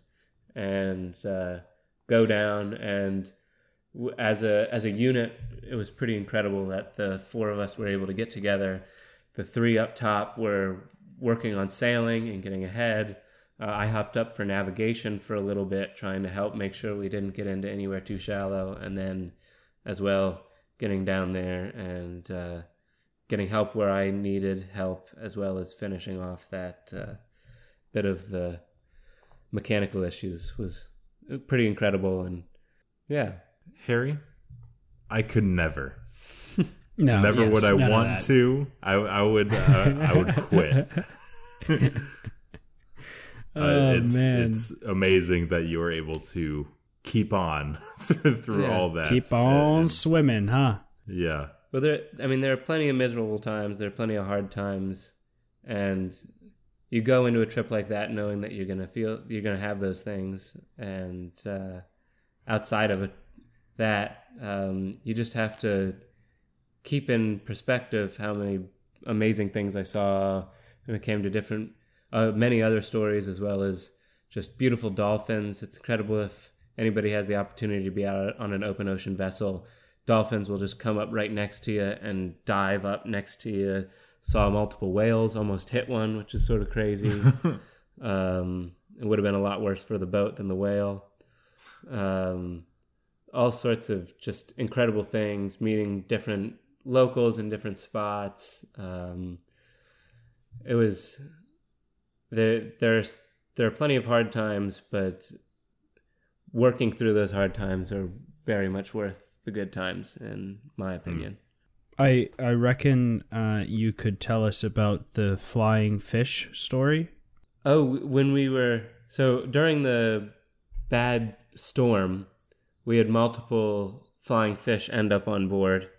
and uh, go down and as a as a unit, it was pretty incredible that the four of us were able to get together. The three up top were working on sailing and getting ahead. Uh, I hopped up for navigation for a little bit, trying to help make sure we didn't get into anywhere too shallow, and then as well getting down there and uh, getting help where I needed help, as well as finishing off that uh, bit of the mechanical issues was pretty incredible. And yeah, Harry, I could never. [LAUGHS] no, Never yes, would I want to. I, I would. Uh, I would quit. [LAUGHS] [LAUGHS] Uh, Oh, it's man. it's amazing that you were able to keep on through Yeah. all that. Keep on And- swimming, huh? yeah. Well, there. I mean, there are plenty of miserable times. There are plenty of hard times, and you go into a trip like that knowing that you're gonna feel you're gonna have those things, and uh, outside of it, that um, you just have to keep in perspective how many amazing things I saw when it came to different, uh, many other stories as well as just beautiful dolphins. It's incredible if anybody has the opportunity to be out on an open ocean vessel. Dolphins will just come up right next to you and dive up next to you. Saw multiple whales, almost hit one, which is sort of crazy. [LAUGHS] um, it would have been a lot worse for the boat than the whale. Um, all sorts of just incredible things, meeting different locals in different spots. Um, it was there. There's there are plenty of hard times, but working through those hard times are very much worth the good times, in my opinion. I I reckon uh, you could tell us about the flying fish story. Oh, when we were so during the bad storm, we had multiple flying fish end up on board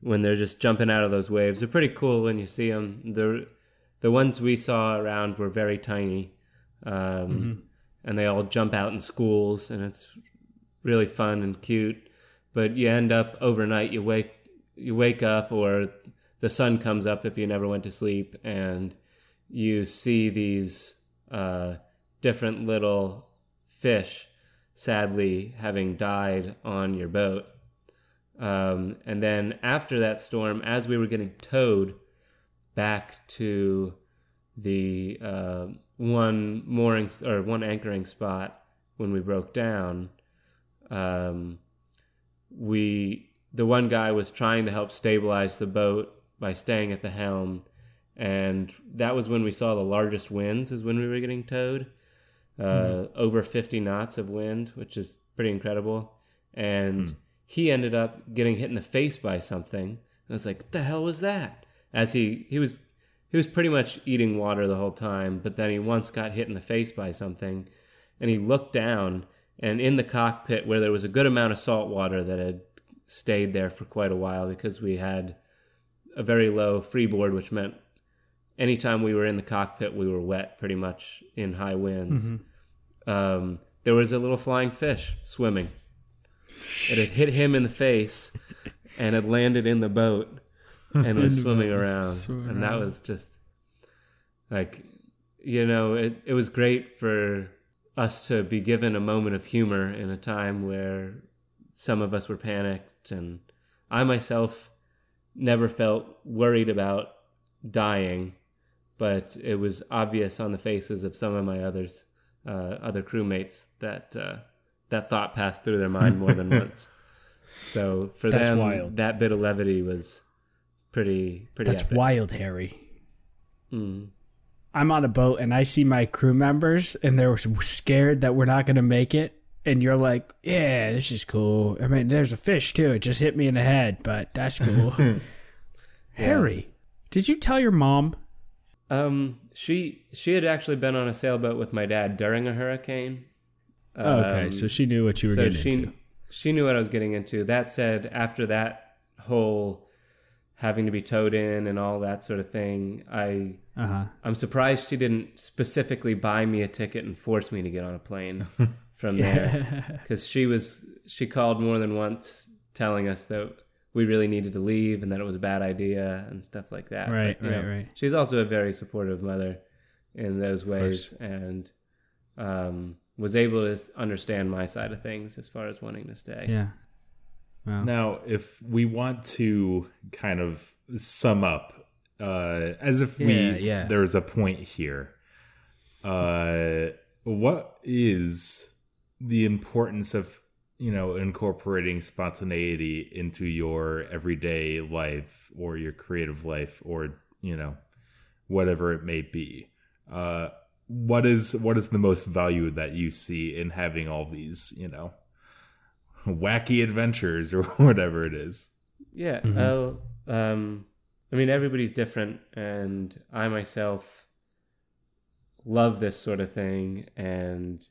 when they're just jumping out of those waves. They're pretty cool when you see them. The the ones we saw around were very tiny, um, and they all jump out in schools, and it's really fun and cute. But you end up overnight. You wake you wake up, or the sun comes up if you never went to sleep, and you see these uh, different little fish, sadly having died on your boat. Um, and then after that storm, as we were getting towed back to the uh, one mooring or one anchoring spot when we broke down, um, we the one guy was trying to help stabilize the boat by staying at the helm, and that was when we saw the largest winds. Is when we were getting towed, uh, mm. over fifty knots of wind, which is pretty incredible, and. Mm. He ended up getting hit in the face by something. I was like, "What the hell was that?" As he he was he was pretty much eating water the whole time, but then he once got hit in the face by something, and he looked down, and in the cockpit where there was a good amount of salt water that had stayed there for quite a while because we had a very low freeboard, which meant anytime we were in the cockpit, we were wet pretty much in high winds. Mm-hmm. Um, there was a little flying fish swimming. It had hit him in the face and had landed in the boat and was [LAUGHS] swimming around. Swimming and that around. was just like, you know, it, it was great for us to be given a moment of humor in a time where some of us were panicked. And I myself never felt worried about dying, but it was obvious on the faces of some of my others, uh, other crewmates, that uh, that thought passed through their mind more than [LAUGHS] once. So for That's them, wild. that bit of levity was pretty pretty. That's epic. wild, Harry. Mm. I'm on a boat and I see my crew members and they're scared that we're not going to make it. And you're like, yeah, this is cool. I mean, there's a fish too. It just hit me in the head, but that's cool. [LAUGHS] yeah. Harry, did you tell your mom? Um, she she had actually been on a sailboat with my dad during a hurricane. Oh, okay, so she knew what you were so getting she, into. She knew what I was getting into. That said, after that whole having to be towed in and all that sort of thing. I uh-huh. I'm surprised she didn't specifically buy me a ticket and force me to get on a plane [LAUGHS] from there [LAUGHS] because she was she called more than once telling us that we really needed to leave and that it was a bad idea and stuff like that. Right, but, right, know, right. She's also a very supportive mother in those ways and um, was able to understand my side of things as far as wanting to stay. Yeah. Wow. Now, if we want to kind of sum up, uh, as if we yeah. there's a point here, uh, what is the importance of you know incorporating spontaneity into your everyday life or your creative life or you know whatever it may be? Uh, what is what is the most value that you see in having all these you know [LAUGHS] wacky adventures or [LAUGHS] whatever it is. Yeah. Mm-hmm. Well, um, I mean, everybody's different, and I myself love this sort of thing, and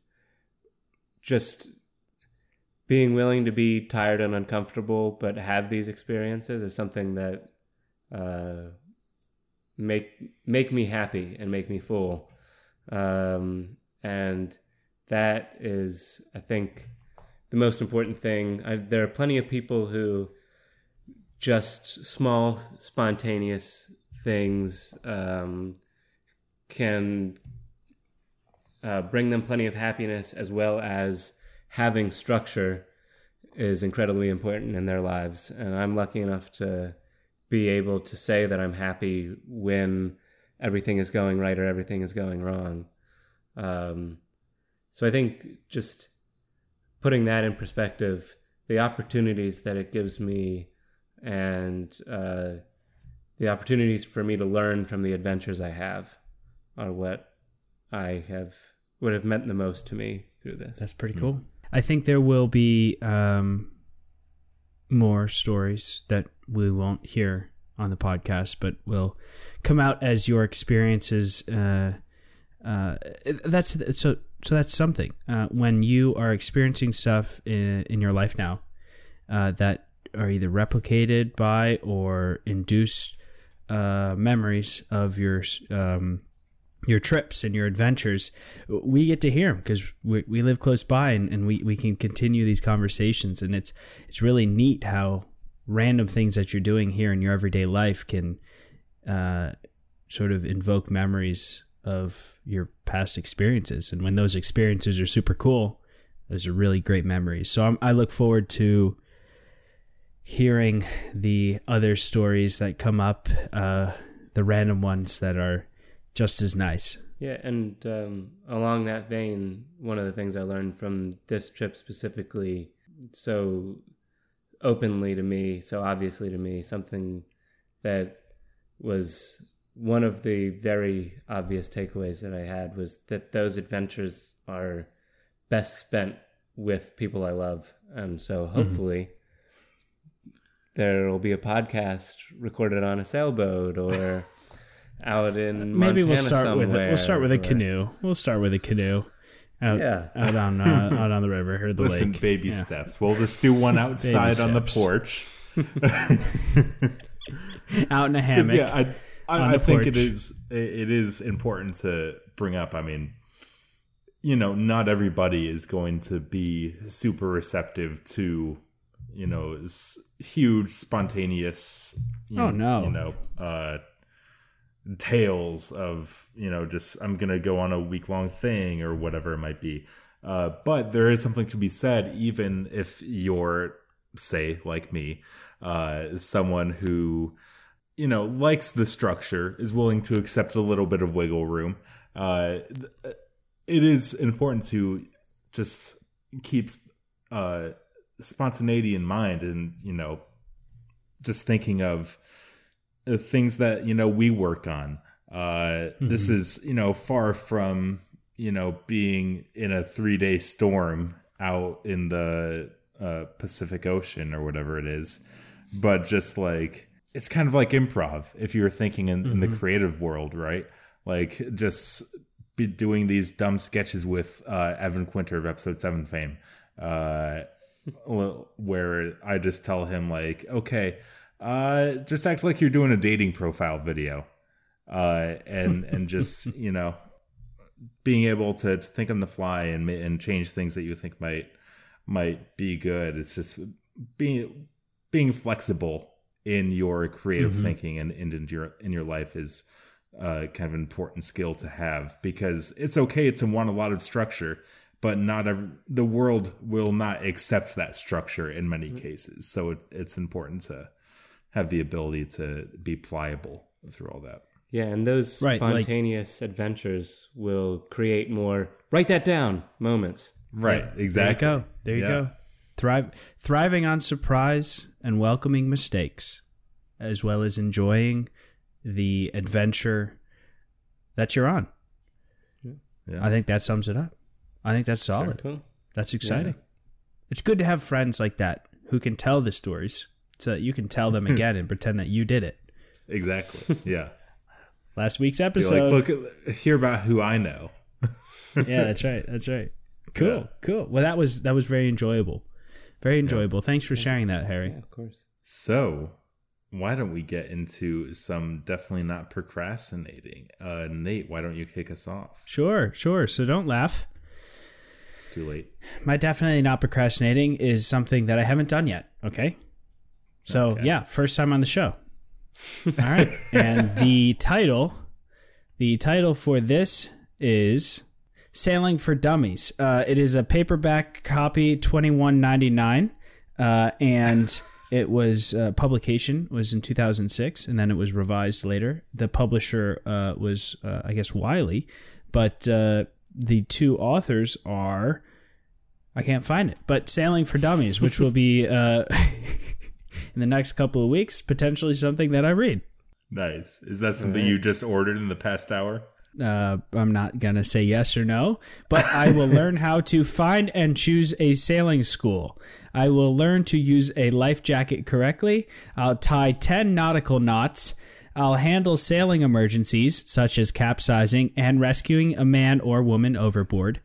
just being willing to be tired and uncomfortable, but have these experiences is something that uh, make make me happy and make me full, um, and that is, I think the most important thing. I, there are plenty of people who just small, spontaneous things um, can uh, bring them plenty of happiness, as well as having structure is incredibly important in their lives. And I'm lucky enough to be able to say that I'm happy when everything is going right or everything is going wrong. Um, so I think just putting that in perspective, the opportunities that it gives me and uh, the opportunities for me to learn from the adventures I have are what I have would have meant the most to me through this. That's pretty cool. Mm-hmm. I think there will be um, more stories that we won't hear on the podcast, but will come out as your experiences. Uh, uh, that's so so that's something. Uh, when you are experiencing stuff in, in your life now uh, that are either replicated by or induce uh, memories of your um, your trips and your adventures, we get to hear them because we, we live close by and, and we, we can continue these conversations. And it's it's really neat how random things that you're doing here in your everyday life can uh, sort of invoke memories of your past experiences. And when those experiences are super cool, those are really great memories. So I'm, I look forward to hearing the other stories that come up, uh, the random ones that are just as nice. Yeah, and um, along that vein, one of the things I learned from this trip specifically, so openly to me, so obviously to me, something that was one of the very obvious takeaways that I had was that those adventures are best spent with people I love. And so mm-hmm. hopefully mm-hmm. there will be a podcast recorded on a sailboat or [LAUGHS] out in maybe Montana we'll start with a, we'll start with a canoe. We'll start with a canoe. Out, yeah. out on uh, [LAUGHS] out on the river or the Listen, lake. baby yeah. steps. We'll just do one [LAUGHS] outside on the porch. [LAUGHS] out in a hammock. Yeah, I, I, I think it is it is important to bring up. I mean, you know, not everybody is going to be super receptive to you know huge spontaneous. You, oh no! You know, uh, tales of you know just i'm gonna go on a week long thing or whatever it might be. Uh, but there is something to be said even if you're say like me uh, someone who you know likes the structure is willing to accept a little bit of wiggle room. Uh, it is important to just keep uh, spontaneity in mind and you know just thinking of things that you know we work on. Uh, mm-hmm. This is you know far from you know being in a three day storm out in the uh, Pacific Ocean or whatever it is, but just like it's kind of like improv if you're thinking in, mm-hmm. in the mm-hmm. creative world, right? Like just be doing these dumb sketches with uh, Evan Quinter of Episode Seven fame, uh, where I just tell him like, okay uh, just act like you're doing a dating profile video, uh, and and just [LAUGHS] you know, being able to, to think on the fly and and change things that you think might might be good. It's just being being flexible in your creative mm-hmm. thinking and, and in your in your life is uh, kind of an important skill to have because it's okay to want a lot of structure, but not every, the world will not accept that structure in many mm-hmm. cases. So it, it's important to have the ability to be pliable through all that. Yeah, and those right, spontaneous like, adventures will create more write that down moments. Right, exactly. There you go. There you yeah. go. Thrive, thriving on surprise and welcoming mistakes, as well as enjoying the adventure that you're on. Yeah. I think that sums it up. I think that's solid. Cool. That's exciting. Yeah. It's good to have friends like that who can tell the stories so that you can tell them [LAUGHS] again and pretend that you did it. Exactly. Yeah. [LAUGHS] Last week's episode. like, look, hear about who I know. [LAUGHS] yeah, that's right. That's right. Cool. Yeah. Cool. Well, that was that was very enjoyable. Very enjoyable. Yeah. Thanks for sharing that, Harry. Yeah, of course. So, why don't we get into some definitely not procrastinating? Uh, Nate, why don't you kick us off? Sure, sure. So don't laugh. Too late. My definitely not procrastinating is something that I haven't done yet. Okay. So okay. yeah, first time on the show. All right, and [LAUGHS] the title, the title for this is "Sailing for Dummies." Uh, it is a paperback copy, twenty one ninety nine, uh, and [LAUGHS] it was uh, publication was in two thousand six, and then it was revised later. The publisher uh, was, uh, I guess, Wiley, but uh, the two authors are. I can't find it, but Sailing for Dummies, which will be [LAUGHS] in the next couple of weeks, potentially something that I read. Nice. Is that something right. you just ordered in the past hour? Uh, I'm not going to say yes or no, but I will learn how to find and choose a sailing school. I will learn to use a life jacket correctly. I'll tie 10 nautical knots. I'll handle sailing emergencies, such as capsizing and rescuing a man or woman overboard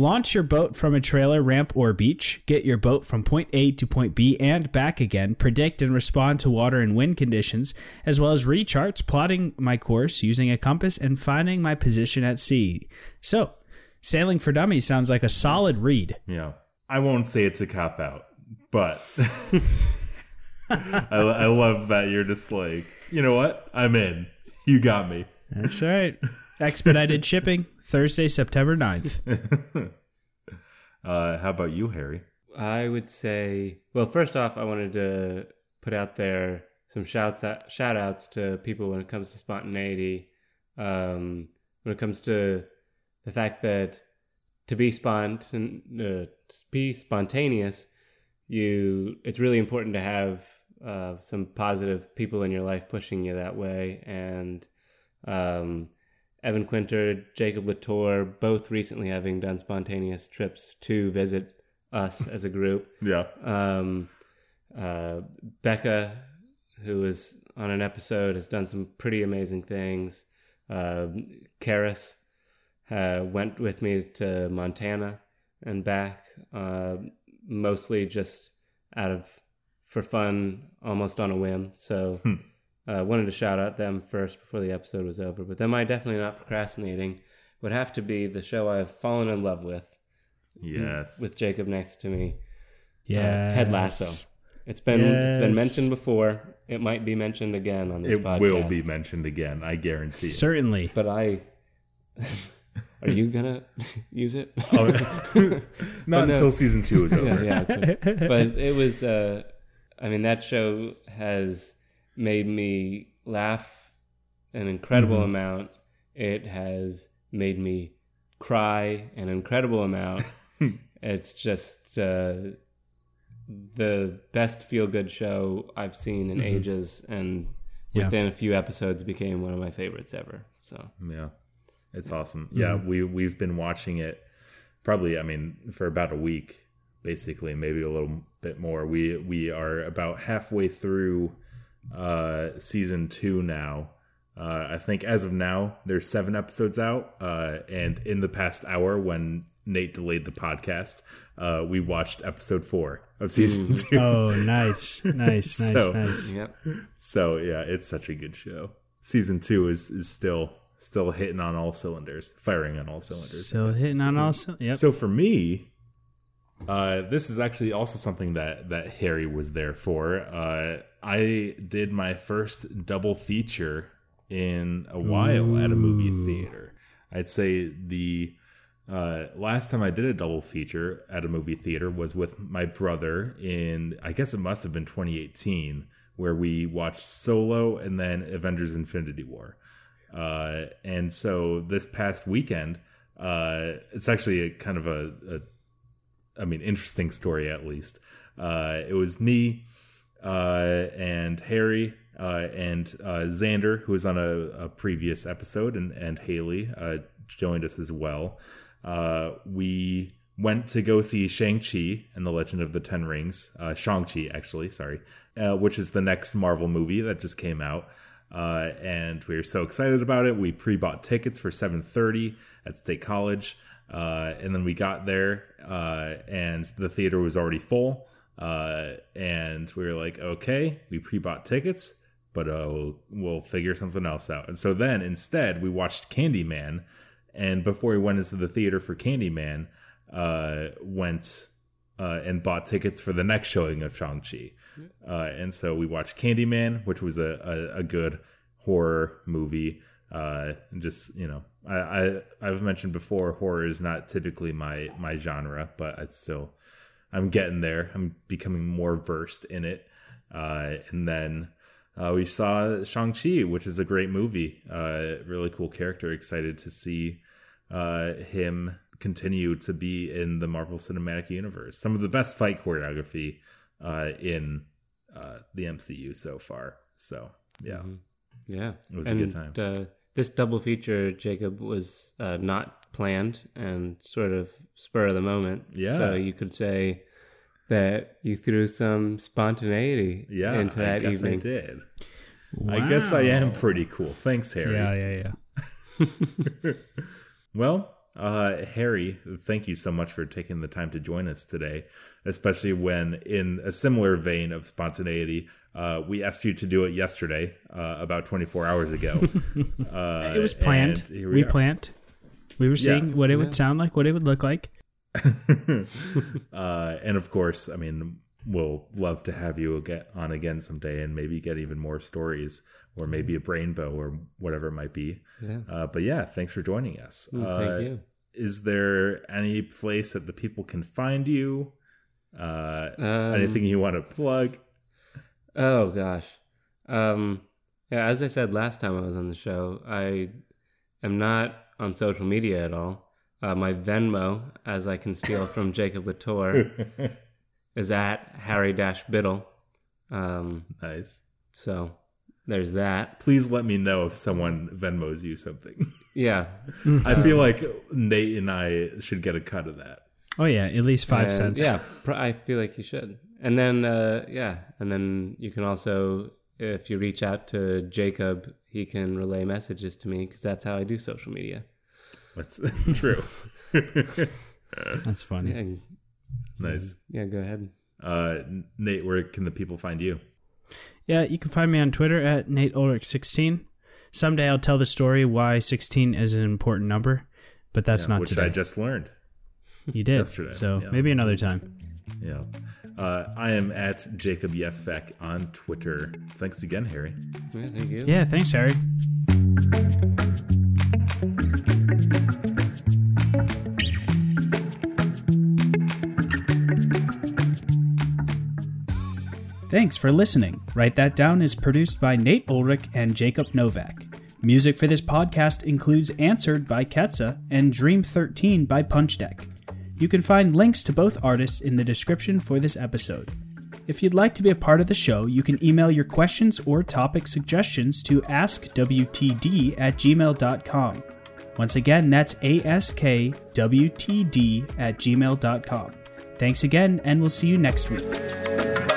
Launch your boat from a trailer, ramp, or beach. Get your boat from point A to point B and back again. Predict and respond to water and wind conditions, as well as recharts, plotting my course using a compass, and finding my position at sea. So, Sailing for Dummies sounds like a solid read. Yeah. I won't say it's a cop out, but [LAUGHS] I, I love that you're just like, you know what? I'm in. You got me. That's right. Expedited shipping, Thursday, September 9th. [LAUGHS] Uh, how about you, Harry? I would say, well, first off, I wanted to put out there some shouts out, shout outs to people when it comes to spontaneity. Um, when it comes to the fact that to be spontan- uh, to be spontaneous, you it's really important to have uh, some positive people in your life pushing you that way. And um, Evan Quinter, Jacob Latour, both recently having done spontaneous trips to visit us [LAUGHS] as a group. Yeah. Um, uh, Becca, who was on an episode, has done some pretty amazing things. Uh, Karis uh, went with me to Montana and back, uh, mostly just out of for fun, almost on a whim. So, uh, wanted to shout out them first before the episode was over. But them, I definitely not procrastinating. Would have to be the show I've fallen in love with Yes. with Jacob next to me. Yeah. Uh, Ted Lasso. It's been it's been mentioned before. It might be mentioned again on this it podcast. will be mentioned again. I guarantee. it. Certainly. But I [LAUGHS] are you gonna [LAUGHS] use it? Oh, [LAUGHS] Not no. until season two is over. yeah, yeah. But it was. Uh, I mean, that show has made me laugh an incredible Mm-hmm. amount. It has made me cry an incredible amount. [LAUGHS] it's just uh, the best feel good show I've seen in ages, and Yeah. within a few episodes became one of my favorites ever. So Yeah. It's awesome. Yeah, we we've been watching it probably I mean for about a week basically, maybe a little bit more. We we are about halfway through uh season 2 now. Uh I think as of now there's 7 episodes out uh and in the past hour when Nate delayed the podcast, uh we watched episode 4 of season 2. Oh, nice. Nice, [LAUGHS] nice, So- nice. yep. So yeah, it's such a good show. Season two is is still still hitting on all cylinders, firing on all cylinders. Still hitting on also. Yep. So for me, uh, this is actually also something that that Harry was there for. Uh, I did my first double feature in a while at a movie theater. I'd say the uh, last time I did a double feature at a movie theater was with my brother in I guess it must have been 2018, where we watched Solo and then Avengers: Infinity War. Uh, and so this past weekend, uh, it's actually a kind of a, a I mean, interesting story at least. Uh, it was me uh, and Harry uh, and uh, Xander, who was on a, a previous episode, and, and Haley uh, joined us as well. Uh, we went to go see Shang-Chi and the Legend of the Ten Rings, Shang-Chi, actually, sorry, which is the next Marvel movie that just came out. And we were so excited about it. We pre-bought tickets for 7:30 at State College, uh, and then we got there, uh, and the theater was already full. Uh, and we were like, okay, we pre-bought tickets, but uh, we'll, figure something else out. And so then instead, we watched Candyman, and before we went into the theater for Candyman, uh, went uh, and bought tickets for the next showing of Shang Chi. Uh, and so we watched Candyman, which was a, a, a good horror movie. Uh, just you know, I, I I've mentioned before, horror is not typically my my genre, but I still I'm getting there. I'm becoming more versed in it. Uh, and then uh, we saw Shang Chi, which is a great movie. Uh, really cool character. Excited to see uh, him continue to be in the Marvel Cinematic Universe. Some of the best fight choreography uh, in uh, the MCU so far. So yeah, Yeah, It was a good time. This double feature, Jacob, was uh, not planned and sort of spur of the moment. Yeah. so you could say that you threw some spontaneity yeah. into that I guess evening. I did. Wow. I guess I am pretty cool. Thanks, Harry. Yeah, yeah, yeah. [LAUGHS] Well, Uh, Harry, thank you so much for taking the time to join us today, especially when, in a similar vein of spontaneity, uh, we asked you to do it yesterday, uh, about 24 hours ago. [LAUGHS] uh, It was planned. and here We, planned. We were seeing what it would sound like, what it would look like. [LAUGHS] Uh, and of course, I mean, we'll love to have you get on again someday and maybe get even more stories or maybe a brainbow or whatever it might be. Yeah. Uh, but yeah, thanks for joining us. Uh, Thank you. Is there any place that the people can find you? Uh, Um, anything you want to plug? Oh gosh. Um yeah, as I said last time I was on the show, I am not on social media at all. Uh, my Venmo, as I can steal from [LAUGHS] Jacob Latour, is at Harry Dash Biddle. Um, Nice. so there's that. Please let me know if someone Venmos you something. [LAUGHS] Yeah. I feel like Nate and I should get a cut of that. Oh yeah, at least five And, cents. Yeah, pr- I feel like you should. And then, uh, yeah, and then you can also, if you reach out to Jacob, he can relay messages to me because that's how I do social media. That's [LAUGHS] true. [LAUGHS] That's funny. Yeah, nice. yeah go ahead. Uh, Nate, where can the people find you? Yeah, you can find me on Twitter at Nate Ulrich 16. Someday I'll tell the story why 16 is an important number, but that's Yeah, not which today. I just learned. you did. yesterday, So yeah. maybe another time. Yeah. Uh, I am at Jacob Yesvek on Twitter. Thanks again, Harry. Yeah, thank you. Yeah, thanks, Harry. Thanks for listening. Write That Down is produced by Nate Ulrich and Jacob Novak. Music for this podcast includes Answered by Ketsa and Dream 13 by Punch Deck. You can find links to both artists in the description for this episode. If you'd like to be a part of the show, you can email your questions or topic suggestions to askwtd at gmail.com. Once again, that's askwtd at gmail.com. Thanks again, and we'll see you next week.